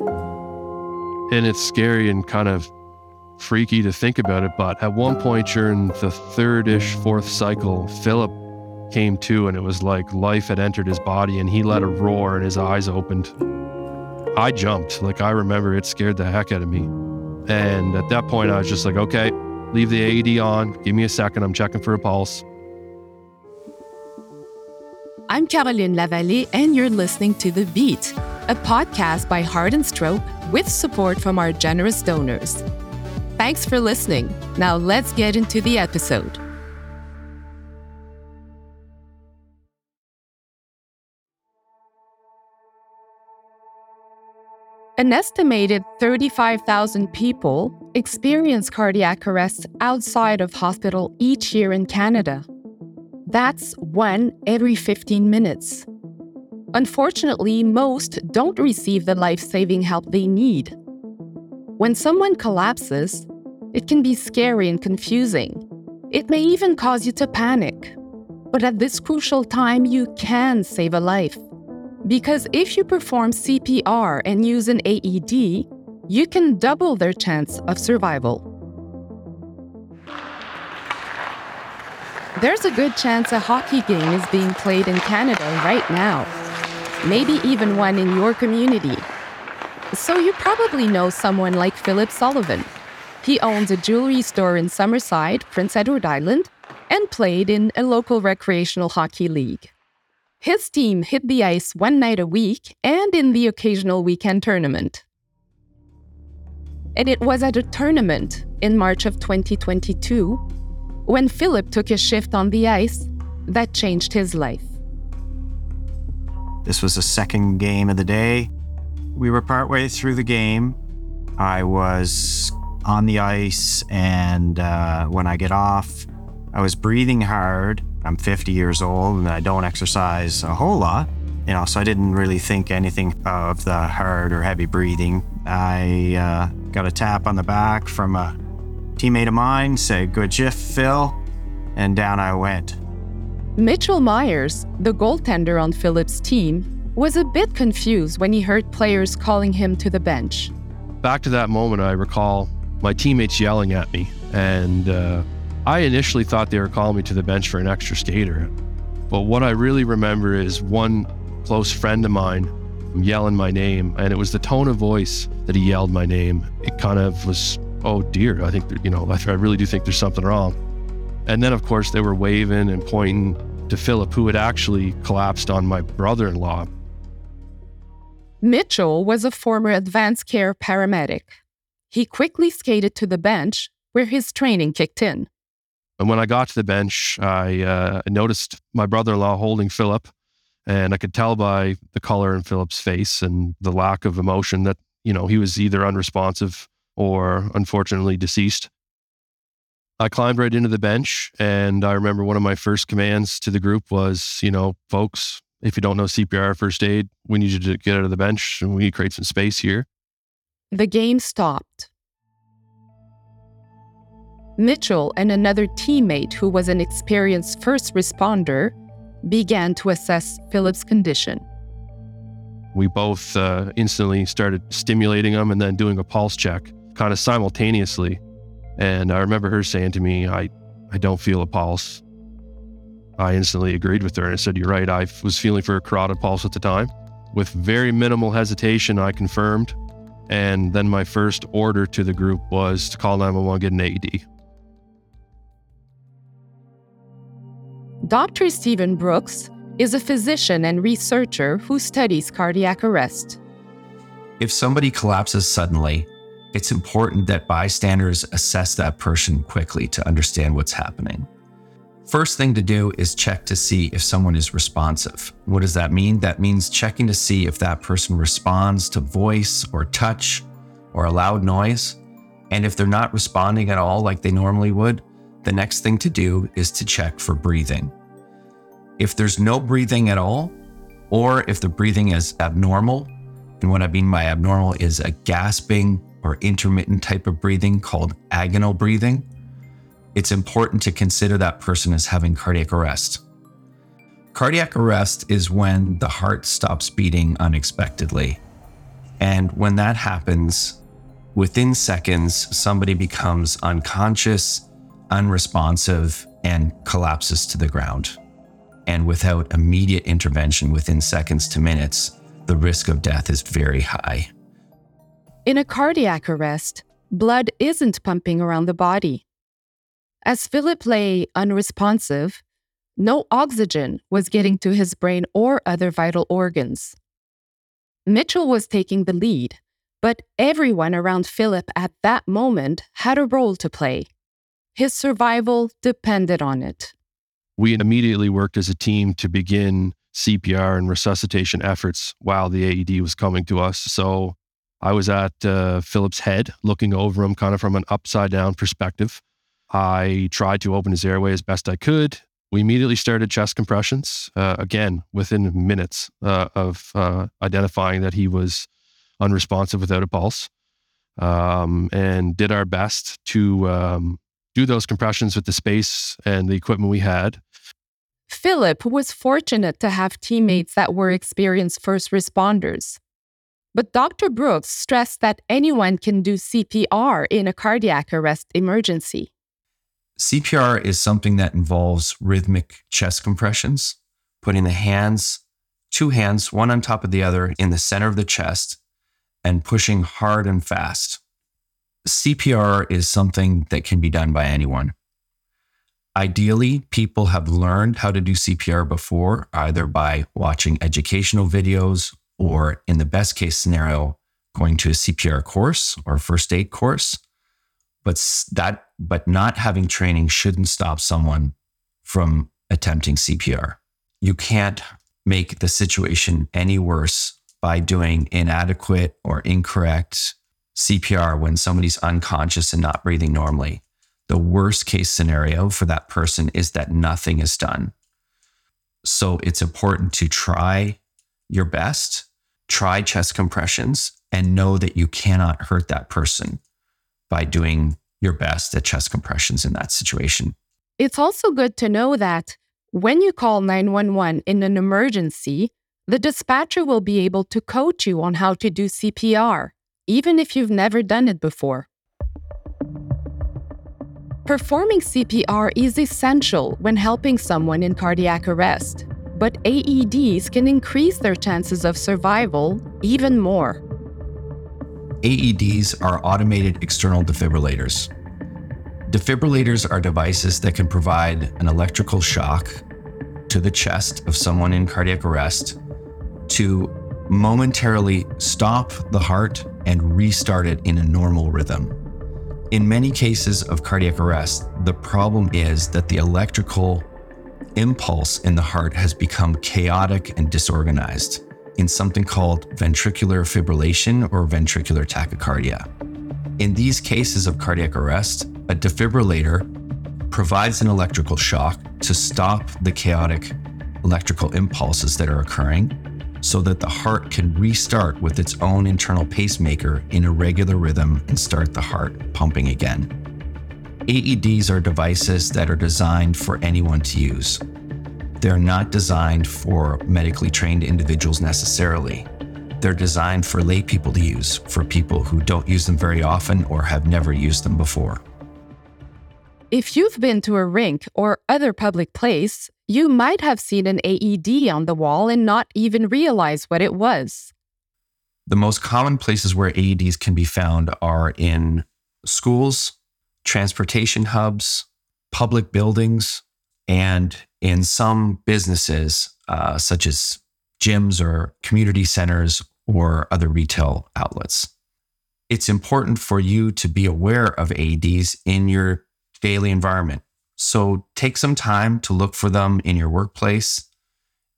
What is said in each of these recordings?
And it's scary and kind of freaky to think about it. But at one point during the third ish, fourth cycle, Philip came to and it was like life had entered his body and he let a roar and his eyes opened. I jumped. Like I remember it scared the heck out of me. And at that point, I was just like, okay, leave the AED on. Give me a second. I'm checking for a pulse. I'm Caroline Lavallée, and you're listening to The Beat, a podcast by Heart and Stroke with support from our generous donors. Thanks for listening. Now let's get into the episode. An estimated 35,000 people experience cardiac arrest outside of hospital each year in Canada. That's one every 15 minutes. Unfortunately, most don't receive the life saving help they need. When someone collapses, it can be scary and confusing. It may even cause you to panic. But at this crucial time, you can save a life. Because if you perform CPR and use an AED, you can double their chance of survival. There's a good chance a hockey game is being played in Canada right now, maybe even one in your community. So you probably know someone like Philip Sullivan. He owns a jewelry store in Summerside, Prince Edward Island, and played in a local recreational hockey league. His team hit the ice one night a week and in the occasional weekend tournament. And it was at a tournament in March of 2022 when Philip took a shift on the ice that changed his life. This was the second game of the day. We were partway through the game. I was on the ice, and uh, when I get off, I was breathing hard. I'm 50 years old and I don't exercise a whole lot, you know, so I didn't really think anything of the hard or heavy breathing. I uh, got a tap on the back from a Teammate of mine said, Good shift, Phil. And down I went. Mitchell Myers, the goaltender on Philip's team, was a bit confused when he heard players calling him to the bench. Back to that moment, I recall my teammates yelling at me. And uh, I initially thought they were calling me to the bench for an extra skater. But what I really remember is one close friend of mine yelling my name. And it was the tone of voice that he yelled my name. It kind of was oh dear, I think, you know, I really do think there's something wrong. And then, of course, they were waving and pointing to Philip, who had actually collapsed on my brother in law. Mitchell was a former advanced care paramedic. He quickly skated to the bench where his training kicked in. And when I got to the bench, I uh, noticed my brother in law holding Philip. And I could tell by the color in Philip's face and the lack of emotion that, you know, he was either unresponsive or unfortunately deceased. I climbed right into the bench, and I remember one of my first commands to the group was, you know, folks, if you don't know CPR first aid, we need you to get out of the bench and we need to create some space here. The game stopped. Mitchell and another teammate who was an experienced first responder began to assess Philip's condition. We both uh, instantly started stimulating him and then doing a pulse check kind of simultaneously. And I remember her saying to me, I, I don't feel a pulse. I instantly agreed with her and I said, You're right. I was feeling for a carotid pulse at the time. With very minimal hesitation, I confirmed. And then my first order to the group was to call 911, get an AED. Dr. Steven Brooks is a physician and researcher who studies cardiac arrest. If somebody collapses suddenly, it's important that bystanders assess that person quickly to understand what's happening. First thing to do is check to see if someone is responsive. What does that mean? That means checking to see if that person responds to voice or touch or a loud noise. And if they're not responding at all like they normally would, the next thing to do is to check for breathing. If there's no breathing at all, or if the breathing is abnormal, and what I mean by abnormal is a gasping or intermittent type of breathing called agonal breathing, it's important to consider that person as having cardiac arrest. Cardiac arrest is when the heart stops beating unexpectedly. And when that happens, within seconds, somebody becomes unconscious, unresponsive, and collapses to the ground. And without immediate intervention within seconds to minutes, the risk of death is very high. In a cardiac arrest, blood isn't pumping around the body. As Philip lay unresponsive, no oxygen was getting to his brain or other vital organs. Mitchell was taking the lead, but everyone around Philip at that moment had a role to play. His survival depended on it. We immediately worked as a team to begin CPR and resuscitation efforts while the AED was coming to us. So I was at uh, Philip's head, looking over him kind of from an upside down perspective. I tried to open his airway as best I could. We immediately started chest compressions, uh, again, within minutes uh, of uh, identifying that he was unresponsive without a pulse, um, and did our best to um, do those compressions with the space and the equipment we had. Philip was fortunate to have teammates that were experienced first responders. But Dr. Brooks stressed that anyone can do CPR in a cardiac arrest emergency. CPR is something that involves rhythmic chest compressions, putting the hands, two hands, one on top of the other, in the center of the chest and pushing hard and fast. CPR is something that can be done by anyone. Ideally, people have learned how to do CPR before, either by watching educational videos or, in the best case scenario, going to a CPR course or first aid course but that but not having training shouldn't stop someone from attempting CPR. You can't make the situation any worse by doing inadequate or incorrect CPR when somebody's unconscious and not breathing normally. The worst case scenario for that person is that nothing is done. So it's important to try your best, try chest compressions, and know that you cannot hurt that person by doing your best at chest compressions in that situation. It's also good to know that when you call 911 in an emergency, the dispatcher will be able to coach you on how to do CPR, even if you've never done it before. Performing CPR is essential when helping someone in cardiac arrest, but AEDs can increase their chances of survival even more. AEDs are automated external defibrillators. Defibrillators are devices that can provide an electrical shock to the chest of someone in cardiac arrest to momentarily stop the heart and restart it in a normal rhythm. In many cases of cardiac arrest, the problem is that the electrical impulse in the heart has become chaotic and disorganized in something called ventricular fibrillation or ventricular tachycardia. In these cases of cardiac arrest, a defibrillator provides an electrical shock to stop the chaotic electrical impulses that are occurring so that the heart can restart with its own internal pacemaker in a regular rhythm and start the heart pumping again. AEDs are devices that are designed for anyone to use. They're not designed for medically trained individuals necessarily. They're designed for lay people to use, for people who don't use them very often or have never used them before. If you've been to a rink or other public place, you might have seen an AED on the wall and not even realize what it was. The most common places where AEDs can be found are in schools, transportation hubs, public buildings, and in some businesses, uh, such as gyms or community centers or other retail outlets. It's important for you to be aware of AEDs in your daily environment. So take some time to look for them in your workplace,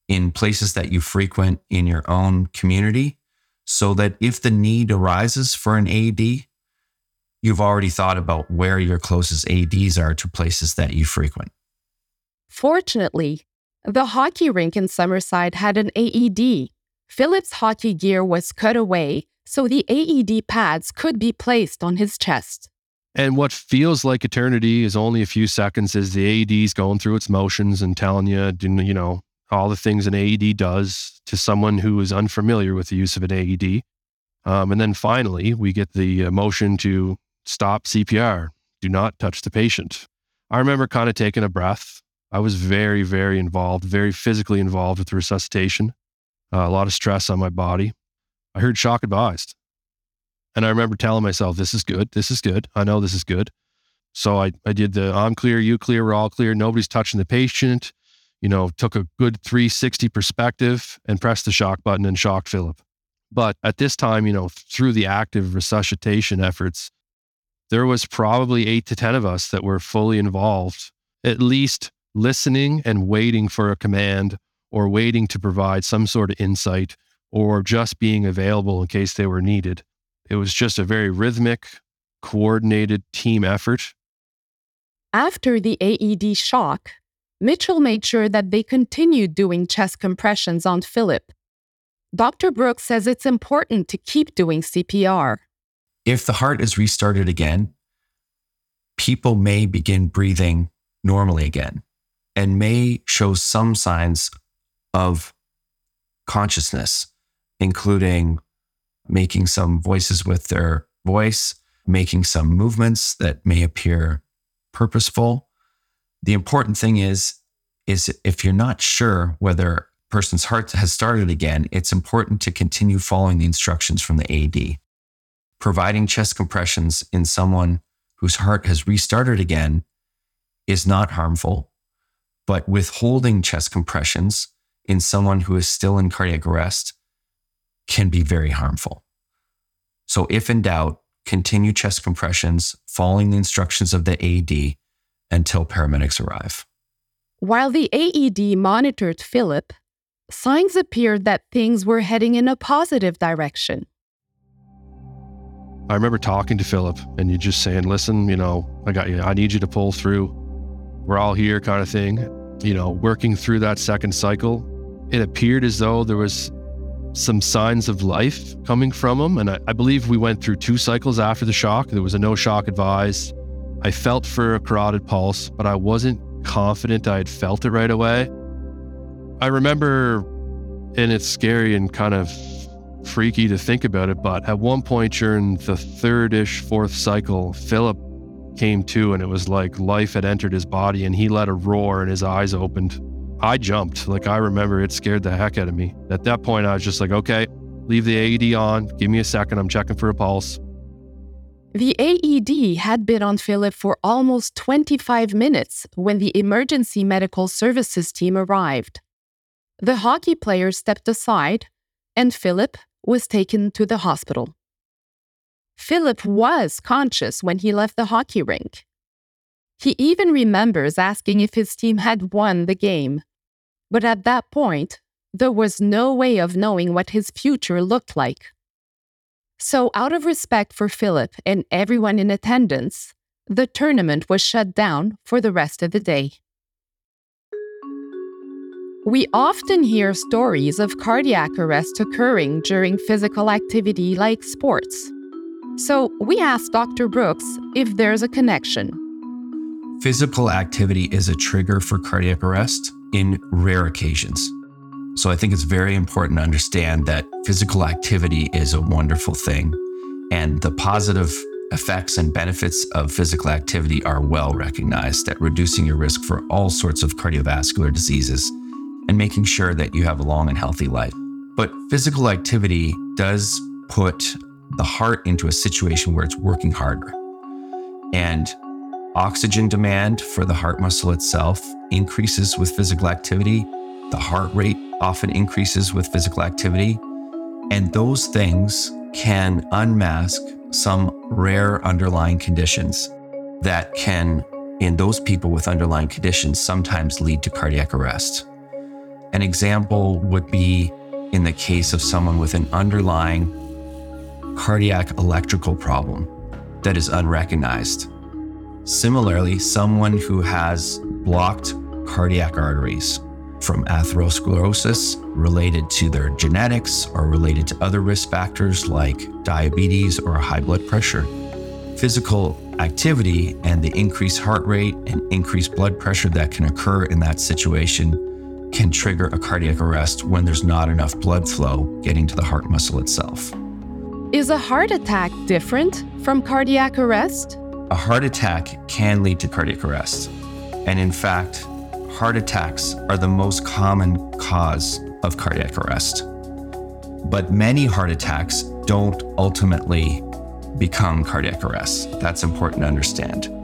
in places that you frequent in your own community, so that if the need arises for an AED, you've already thought about where your closest AEDs are to places that you frequent. Fortunately, the hockey rink in Summerside had an AED. Philip's hockey gear was cut away, so the AED pads could be placed on his chest. And what feels like eternity is only a few seconds as the AED is going through its motions and telling you, you know, all the things an AED does to someone who is unfamiliar with the use of an AED. Um, and then finally, we get the uh, motion to stop CPR, do not touch the patient. I remember kind of taking a breath. I was very, very involved, very physically involved with the resuscitation, uh, a lot of stress on my body. I heard shock advised. And I remember telling myself, this is good. This is good. I know this is good. So I, I did the I'm clear, you clear, we're all clear. Nobody's touching the patient. You know, took a good 360 perspective and pressed the shock button and shocked Philip. But at this time, you know, through the active resuscitation efforts, there was probably eight to 10 of us that were fully involved, at least listening and waiting for a command or waiting to provide some sort of insight or just being available in case they were needed. It was just a very rhythmic, coordinated team effort. After the AED shock, Mitchell made sure that they continued doing chest compressions on Philip. Dr. Brooks says it's important to keep doing CPR. If the heart is restarted again, people may begin breathing normally again and may show some signs of consciousness, including making some voices with their voice, making some movements that may appear purposeful. The important thing is, is if you're not sure whether a person's heart has started again, it's important to continue following the instructions from the AED. Providing chest compressions in someone whose heart has restarted again is not harmful, but withholding chest compressions in someone who is still in cardiac arrest can be very harmful. So, if in doubt, continue chest compressions following the instructions of the AED until paramedics arrive. While the AED monitored Philip, signs appeared that things were heading in a positive direction. I remember talking to Philip and you just saying, listen, you know, I got you. I need you to pull through. We're all here, kind of thing. You know, working through that second cycle, it appeared as though there was some signs of life coming from him. And I, I, believe we went through two cycles after the shock. There was a no shock advised. I felt for a carotid pulse, but I wasn't confident I had felt it right away. I remember, and it's scary and kind of freaky to think about it, but at one point during the third ish, fourth cycle, Philip came to and it was like life had entered his body and he let a roar and his eyes opened I jumped. Like I remember it scared the heck out of me. At that point, I was just like, okay, leave the AED on. Give me a second. I'm checking for a pulse. The AED had been on Philip for almost 25 minutes when the emergency medical services team arrived. The hockey player stepped aside, and Philip was taken to the hospital. Philip was conscious when he left the hockey rink. He even remembers asking if his team had won the game. But at that point, there was no way of knowing what his future looked like. So, out of respect for Philip and everyone in attendance, the tournament was shut down for the rest of the day. We often hear stories of cardiac arrest occurring during physical activity like sports. So, we asked Dr. Brooks if there's a connection. Physical activity is a trigger for cardiac arrest in rare occasions. So I think it's very important to understand that physical activity is a wonderful thing, and the positive effects and benefits of physical activity are well recognized at reducing your risk for all sorts of cardiovascular diseases and making sure that you have a long and healthy life. But physical activity does put the heart into a situation where it's working harder. And Oxygen demand for the heart muscle itself increases with physical activity. The heart rate often increases with physical activity. And those things can unmask some rare underlying conditions that can, in those people with underlying conditions, sometimes lead to cardiac arrest. An example would be in the case of someone with an underlying cardiac electrical problem that is unrecognized. Similarly, someone who has blocked cardiac arteries from atherosclerosis related to their genetics or related to other risk factors like diabetes or high blood pressure. Physical activity and the increased heart rate and increased blood pressure that can occur in that situation can trigger a cardiac arrest when there's not enough blood flow getting to the heart muscle itself. Is a heart attack different from cardiac arrest? A heart attack can lead to cardiac arrest. And in fact, heart attacks are the most common cause of cardiac arrest. But many heart attacks don't ultimately become cardiac arrest. That's important to understand.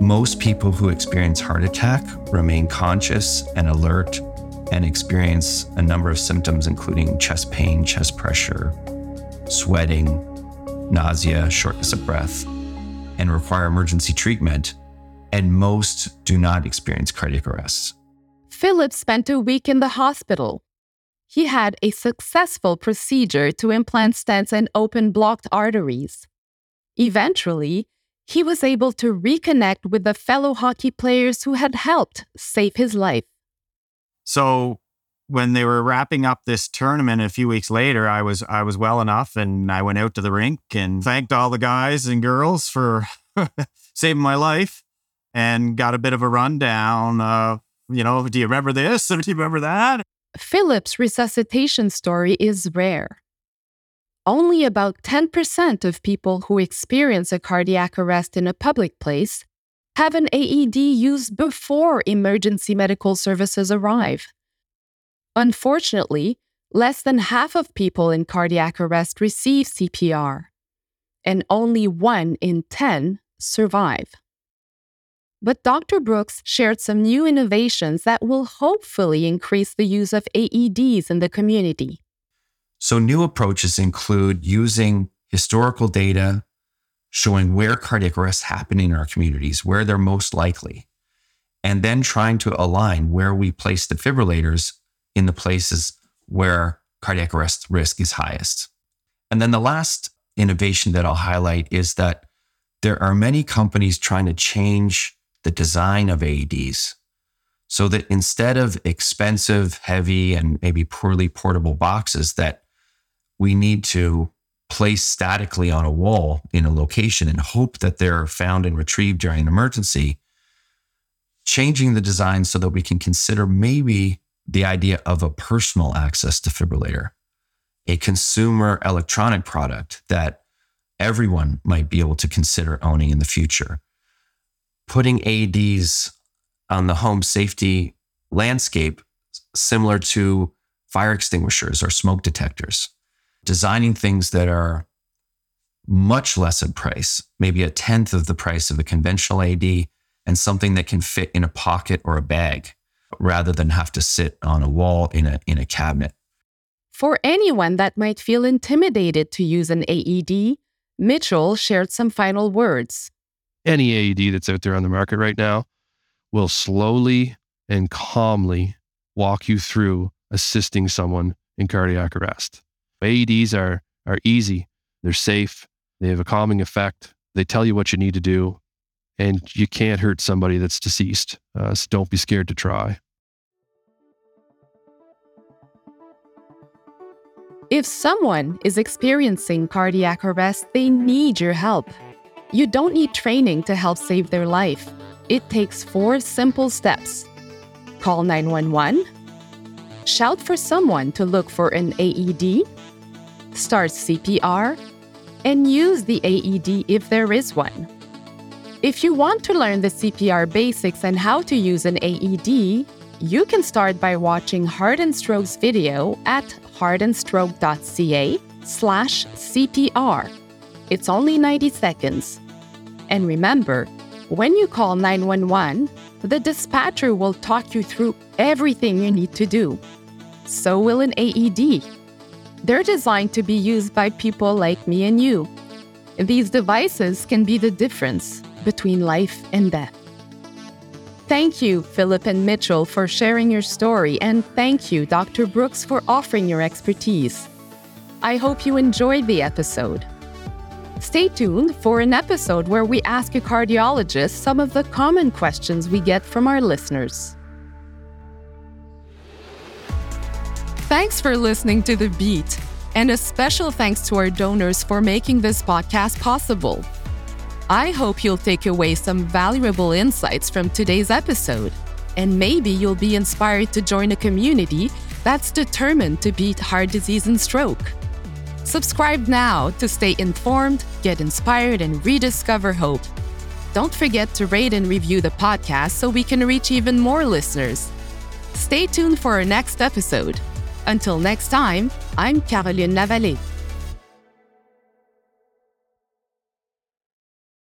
Most people who experience heart attack remain conscious and alert and experience a number of symptoms, including chest pain, chest pressure, sweating, nausea, shortness of breath, and require emergency treatment. And most do not experience cardiac arrest. Philip spent a week in the hospital. He had a successful procedure to implant stents and open blocked arteries. Eventually, he was able to reconnect with the fellow hockey players who had helped save his life. So when they were wrapping up this tournament a few weeks later, I was I was well enough and I went out to the rink and thanked all the guys and girls for saving my life and got a bit of a rundown of, you know, do you remember this? Do you remember that? Philip's resuscitation story is rare. Only about 10% of people who experience a cardiac arrest in a public place have an AED used before emergency medical services arrive. Unfortunately, less than half of people in cardiac arrest receive CPR, and only 1 in 10 survive. But Dr. Brooks shared some new innovations that will hopefully increase the use of AEDs in the community. So, new approaches include using historical data showing where cardiac arrests happen in our communities, where they're most likely, and then trying to align where we place the defibrillators in the places where cardiac arrest risk is highest. And then the last innovation that I'll highlight is that there are many companies trying to change the design of AEDs so that instead of expensive, heavy, and maybe poorly portable boxes that we need to place statically on a wall in a location and hope that they're found and retrieved during an emergency, changing the design so that we can consider maybe the idea of a personal access defibrillator, a consumer electronic product that everyone might be able to consider owning in the future. Putting AEDs on the home safety landscape similar to fire extinguishers or smoke detectors designing things that are much less in price, maybe a tenth of the price of a conventional AED, and something that can fit in a pocket or a bag rather than have to sit on a wall in a, in a cabinet. For anyone that might feel intimidated to use an AED, Mitchell shared some final words. Any AED that's out there on the market right now will slowly and calmly walk you through assisting someone in cardiac arrest. AEDs are are easy. They're safe. They have a calming effect. They tell you what you need to do, and you can't hurt somebody that's deceased. Uh, so don't be scared to try. If someone is experiencing cardiac arrest, they need your help. You don't need training to help save their life. It takes four simple steps call 911, shout for someone to look for an AED, start CPR, and use the AED if there is one. If you want to learn the CPR basics and how to use an AED, you can start by watching Heart and Stroke's video at heartandstroke.ca slash CPR. It's only 90 seconds. And remember, when you call 911, the dispatcher will talk you through everything you need to do. So will an AED. They're designed to be used by people like me and you. These devices can be the difference between life and death. Thank you, Philip and Mitchell, for sharing your story, and thank you, Dr. Brooks, for offering your expertise. I hope you enjoyed the episode. Stay tuned for an episode where we ask a cardiologist some of the common questions we get from our listeners. Thanks for listening to The Beat, and a special thanks to our donors for making this podcast possible. I hope you'll take away some valuable insights from today's episode, and maybe you'll be inspired to join a community that's determined to beat heart disease and stroke. Subscribe now to stay informed, get inspired, and rediscover hope. Don't forget to rate and review the podcast so we can reach even more listeners. Stay tuned for our next episode. Until next time, I'm Caroline Lavallée.